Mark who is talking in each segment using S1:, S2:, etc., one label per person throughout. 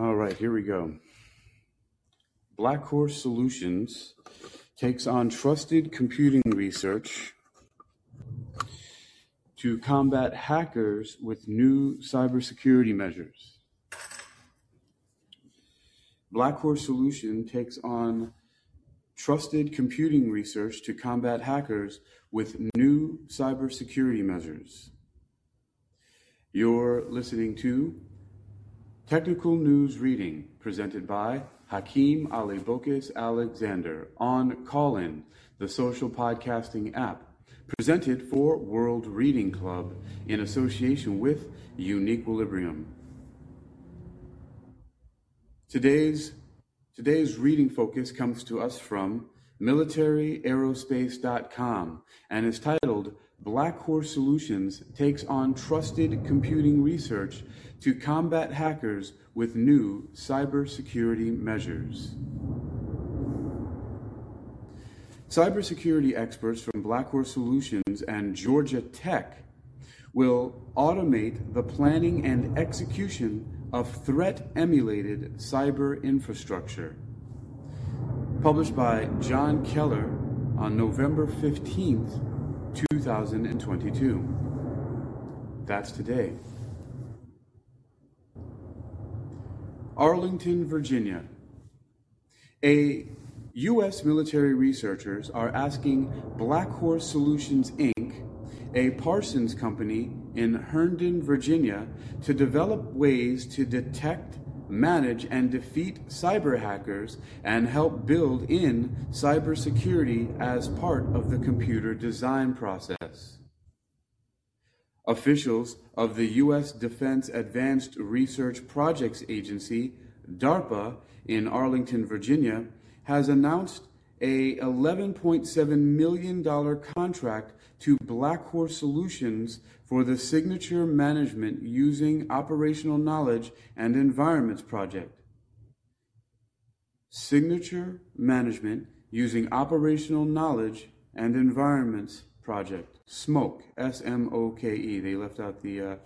S1: All right, here we go. Black Horse Solutions takes on trusted computing research to combat hackers with new cybersecurity measures. Black Horse Solution takes on trusted computing research to combat hackers with new cybersecurity measures. You're listening to Technical News Reading presented by Hakeem Alibokis Alexander on Callin, the social podcasting app, presented for World Reading Club in association with Uniquilibrium. Today's today's reading focus comes to us from militaryaerospace.com and is titled Black Horse Solutions takes on trusted computing research to combat hackers with new cybersecurity measures. Cybersecurity experts from Black Horse Solutions and Georgia Tech will automate the planning and execution of threat emulated cyber infrastructure. Published by John Keller on November 15th, 2022. That's today. Arlington, Virginia. A U.S. military researchers are asking Black Horse Solutions, Inc., a Parsons company in Herndon, Virginia, to develop ways to detect, manage, and defeat cyber hackers and help build in cybersecurity as part of the computer design process. Officials of the U.S. Defense Advanced Research Projects Agency, DARPA, in Arlington, Virginia, has announced a $11.7 million contract to Black Horse Solutions for the Signature Management Using Operational Knowledge and Environments project. Signature Management Using Operational Knowledge and Environments project. Smoke, S M O K E. They left out the, uh,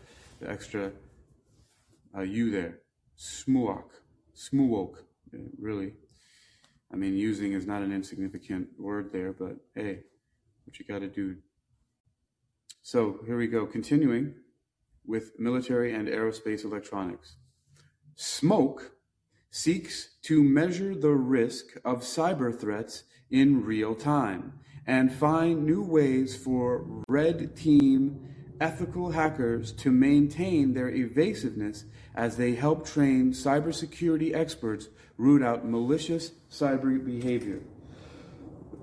S1: the extra uh, U there. Smuok. Smuok, really. I mean, using is not an insignificant word there, but hey, what you got to do. So here we go, continuing with military and aerospace electronics. Smoke seeks to measure the risk of cyber threats in real time and find new ways for red team ethical hackers to maintain their evasiveness as they help train cybersecurity experts root out malicious cyber behavior.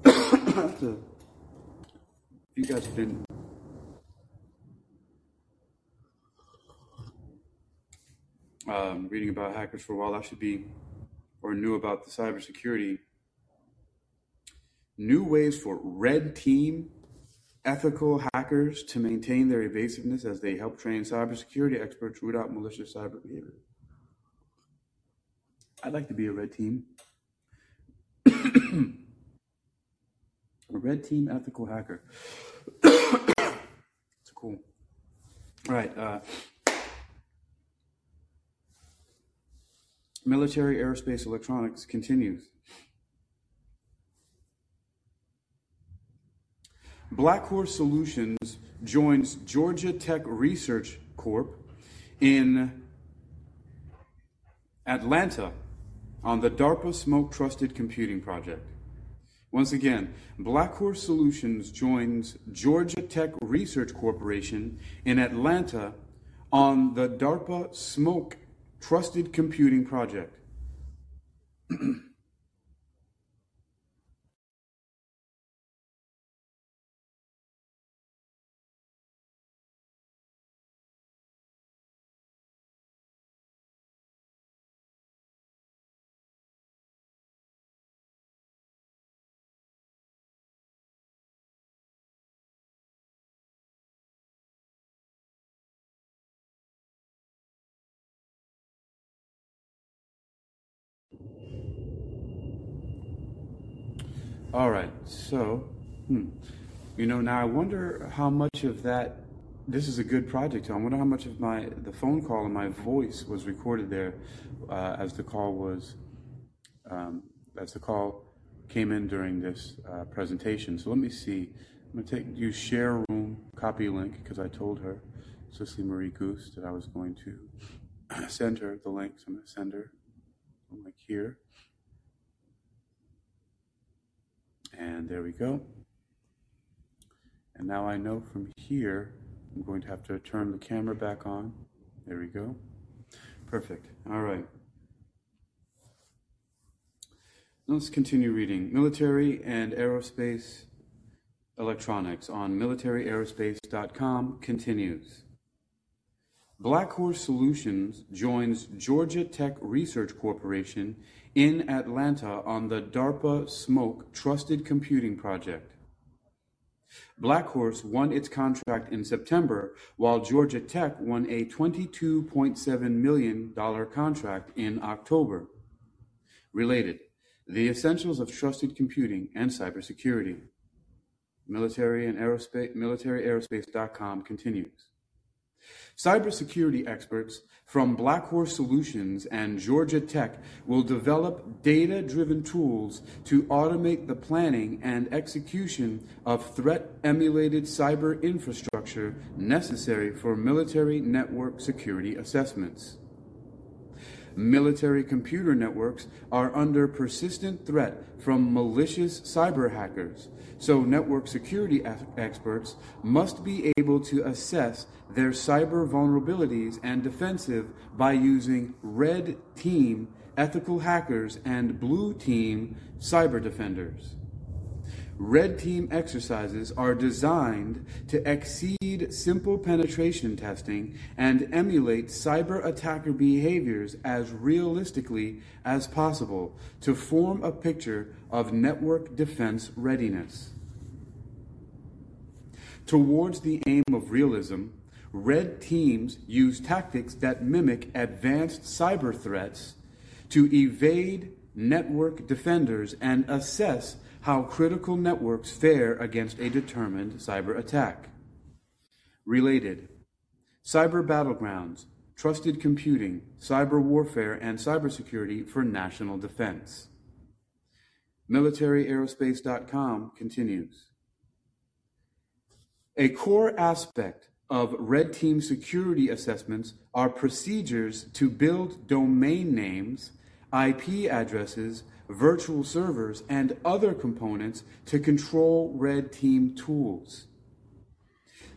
S1: you guys have been um, reading about hackers for a while, I should be or knew about the cybersecurity. New ways for red team ethical hackers to maintain their evasiveness as they help train cybersecurity experts root out malicious cyber behavior. I'd like to be a red team. a red team ethical hacker. it's cool. All right. Uh, military aerospace electronics continues. Black Horse Solutions joins Georgia Tech Research Corp in Atlanta on the DARPA Smoke Trusted Computing Project. Once again, Black Horse Solutions joins Georgia Tech Research Corporation in Atlanta on the DARPA Smoke Trusted Computing Project. All right, so, hmm, you know, now I wonder how much of that this is a good project. I wonder how much of my the phone call and my voice was recorded there uh, as the call was um, as the call came in during this uh, presentation. So let me see. I'm to take you share room copy link because I told her Cicely Marie Goose that I was going to send her the link. So I'm to send her the link here. And there we go. And now I know from here, I'm going to have to turn the camera back on. There we go. Perfect. All right. Let's continue reading. Military and Aerospace Electronics on militaryaerospace.com continues. Black Horse Solutions joins Georgia Tech Research Corporation in Atlanta on the DARPA SMOKE Trusted Computing Project. Black Horse won its contract in September, while Georgia Tech won a $22.7 million contract in October. Related, the essentials of trusted computing and cybersecurity. Military and aerospace, militaryaerospace.com continues. Cybersecurity experts from Black Horse Solutions and Georgia Tech will develop data driven tools to automate the planning and execution of threat emulated cyber infrastructure necessary for military network security assessments. Military computer networks are under persistent threat from malicious cyber hackers, so network security experts must be able to assess their cyber vulnerabilities and defensive by using red team ethical hackers and blue team cyber defenders. Red team exercises are designed to exceed simple penetration testing and emulate cyber attacker behaviors as realistically as possible to form a picture of network defense readiness. Towards the aim of realism, red teams use tactics that mimic advanced cyber threats to evade network defenders and assess how critical networks fare against a determined cyber attack. Related Cyber battlegrounds, trusted computing, cyber warfare, and cybersecurity for national defense. MilitaryAerospace.com continues. A core aspect of red team security assessments are procedures to build domain names, IP addresses, virtual servers, and other components to control red team tools.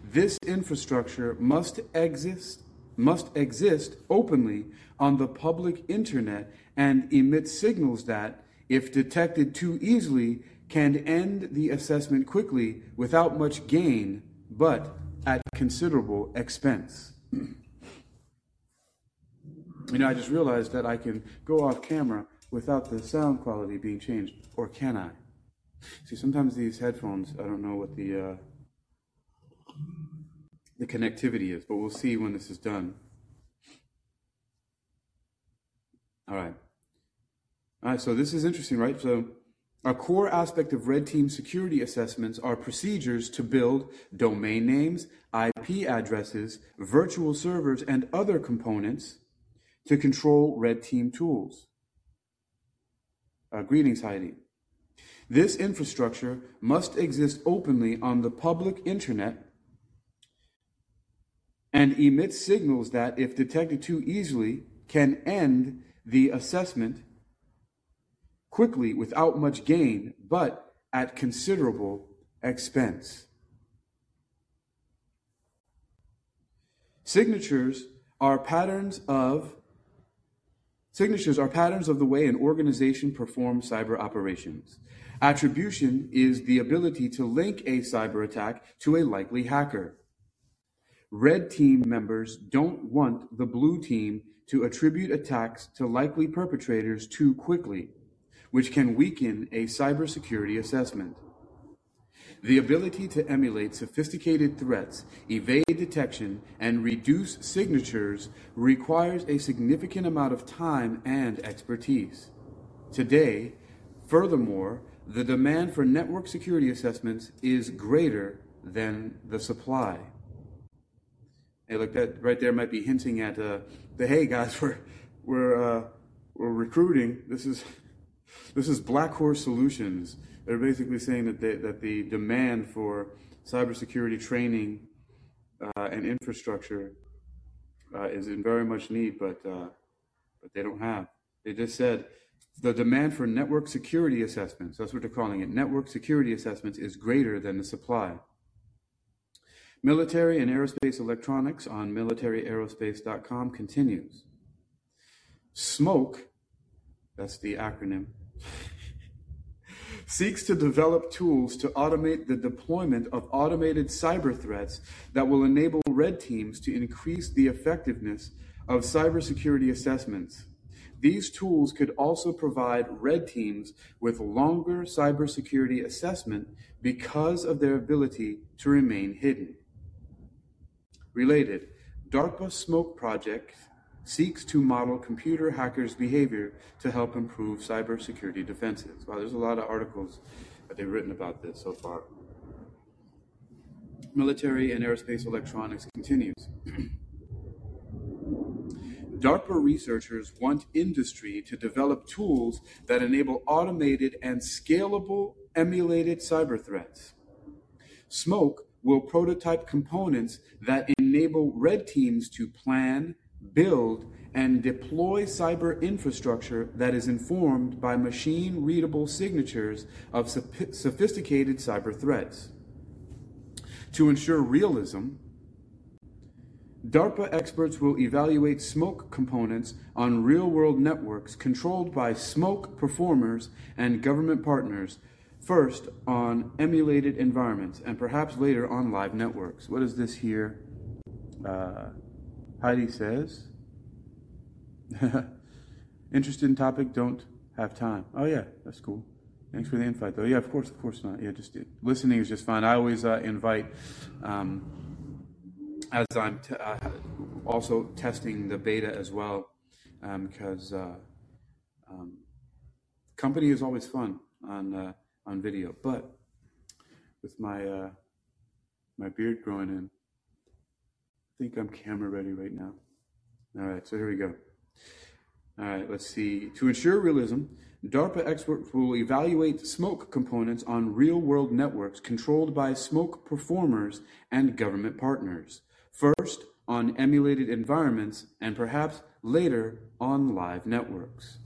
S1: This infrastructure must exist must exist openly on the public internet and emit signals that, if detected too easily, can end the assessment quickly without much gain, but at considerable expense. you know, I just realized that I can go off camera without the sound quality being changed, or can I? See, sometimes these headphones, I don't know what the uh, the connectivity is, but we'll see when this is done. All right. All right, so this is interesting, right? So, a core aspect of red team security assessments are procedures to build domain names, IP addresses, virtual servers, and other components to control red team tools. Uh, greetings, Heidi. This infrastructure must exist openly on the public internet and emit signals that, if detected too easily, can end the assessment quickly without much gain, but at considerable expense. Signatures are patterns of Signatures are patterns of the way an organization performs cyber operations. Attribution is the ability to link a cyber attack to a likely hacker. Red team members don't want the blue team to attribute attacks to likely perpetrators too quickly, which can weaken a cybersecurity assessment. The ability to emulate sophisticated threats, evade detection, and reduce signatures requires a significant amount of time and expertise. Today, furthermore, the demand for network security assessments is greater than the supply. Hey, look, that right there might be hinting at uh, the hey guys, we're we're uh, we're recruiting. This is this is Black Horse Solutions. They're basically saying that they, that the demand for cybersecurity training uh, and infrastructure uh, is in very much need, but uh, but they don't have. They just said the demand for network security assessments. That's what they're calling it. Network security assessments is greater than the supply. Military and aerospace electronics on militaryaerospace.com continues. SMOKE, that's the acronym, seeks to develop tools to automate the deployment of automated cyber threats that will enable red teams to increase the effectiveness of cybersecurity assessments. These tools could also provide red teams with longer cybersecurity assessment because of their ability to remain hidden. Related, DARPA Smoke Project seeks to model computer hackers' behavior to help improve cybersecurity defenses. Wow, there's a lot of articles that they've written about this so far. Military and aerospace electronics continues. DARPA researchers want industry to develop tools that enable automated and scalable emulated cyber threats. Smoke will prototype components that enable red teams to plan, build, and deploy cyber infrastructure that is informed by machine readable signatures of sophisticated cyber threats. To ensure realism, DARPA experts will evaluate smoke components on real world networks controlled by smoke performers and government partners First, on emulated environments, and perhaps later on live networks. What is this here? Uh, Heidi says, interested in topic, don't have time. Oh, yeah, that's cool. Thanks for the invite, though. Yeah, of course, of course not. Yeah, just listening is just fine. I always uh, invite, um, as I'm t- uh, also testing the beta as well, because um, um, company is always fun on uh, on video. But with my uh, my beard growing in, think I'm camera ready right now. All right, so here we go. All right, let's see. To ensure realism, DARPA experts will evaluate smoke components on real world networks controlled by smoke performers and government partners. First, on emulated environments, and perhaps later on live networks.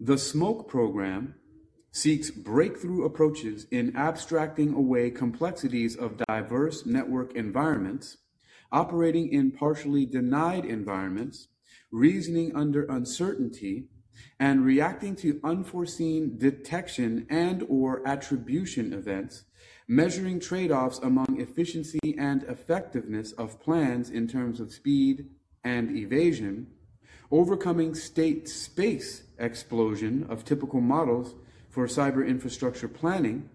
S1: The SMOKE program seeks breakthrough approaches in abstracting away complexities of diverse network environments, operating in partially denied environments, reasoning under uncertainty, and reacting to unforeseen detection and or attribution events, measuring trade-offs among efficiency and effectiveness of plans in terms of speed and evasion, overcoming state space explosion of typical models for cyber infrastructure planning,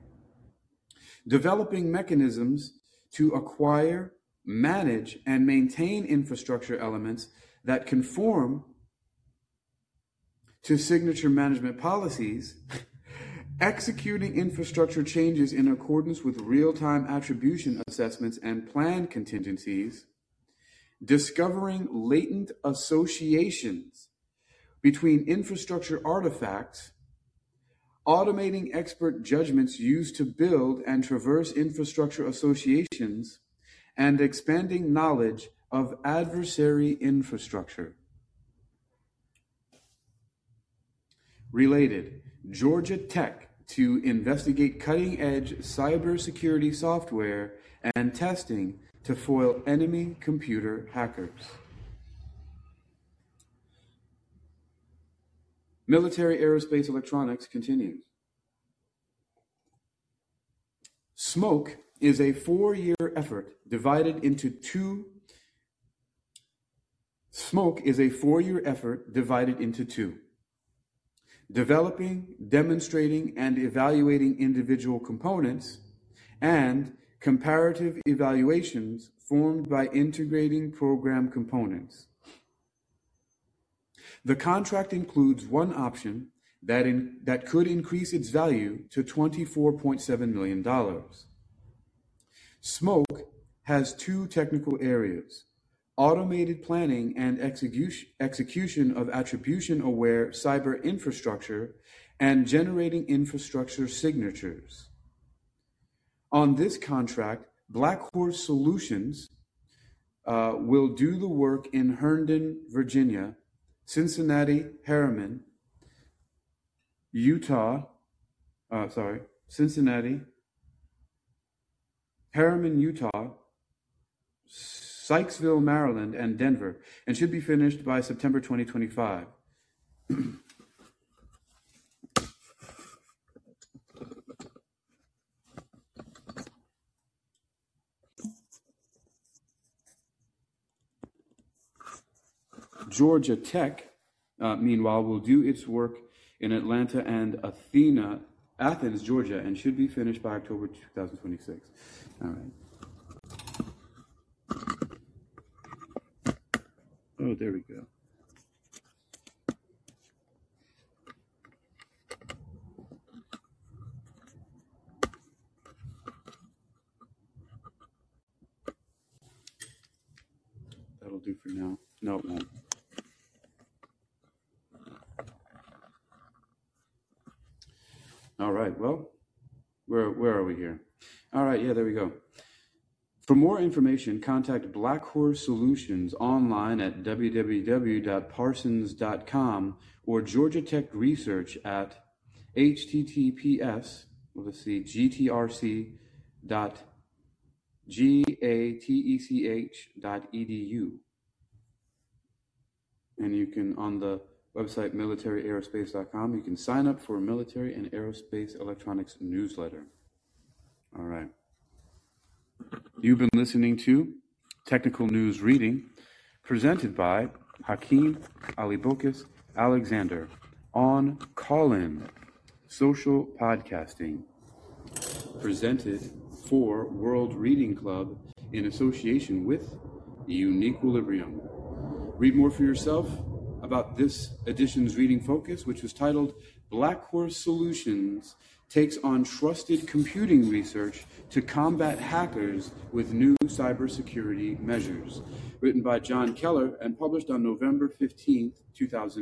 S1: developing mechanisms to acquire, manage, and maintain infrastructure elements that conform to signature management policies, executing infrastructure changes in accordance with real time attribution assessments and plan contingencies discovering latent associations between infrastructure artifacts, automating expert judgments used to build and traverse infrastructure associations, and expanding knowledge of adversary infrastructure. Related, Georgia Tech to investigate cutting edge cybersecurity software and testing to foil enemy computer hackers. Military aerospace electronics continues. Smoke is a four year effort divided into two. Smoke is a four year effort divided into two. Developing, demonstrating, and evaluating individual components, and comparative evaluations formed by integrating program components. The contract includes one option that, could increase its value to $24.7 million. Smoke has two technical areas automated planning and execution, of attribution aware cyber infrastructure and generating infrastructure signatures. On this contract, Black Horse Solutions uh, will do the work in Herndon, Virginia, Cincinnati, Herriman, Utah, uh, sorry, Cincinnati, Herriman, Utah, Sykesville, Maryland, and Denver, and should be finished by September 2025. Georgia Tech, uh, meanwhile, will do its work in Atlanta and Athena, Athens, Georgia, and should be finished by October 2026. All right. Oh, there we go. That'll do for now. No, it won't. All right. Well, where where are we here? All right. Yeah, there we go. For more information, contact Black Horse Solutions online at www.parsons.com or Georgia Tech Research at https, let's see, gtrc dot g-a-t-e-c-h dot edu. And you can, on the website militaryaerospace.com, you can sign up for a military and aerospace electronics newsletter. All right. You've been listening to Technical News Reading, presented by Hakeem Alibokis Alexander on Callin Social Podcasting, presented for World Reading Club in association with Uniquilibrium. Read more for yourself about this edition's reading focus, which was titled Black Horse Solutions takes on trusted computing research to combat hackers with new cybersecurity measures. Written by John Keller and published on November 15, 2000.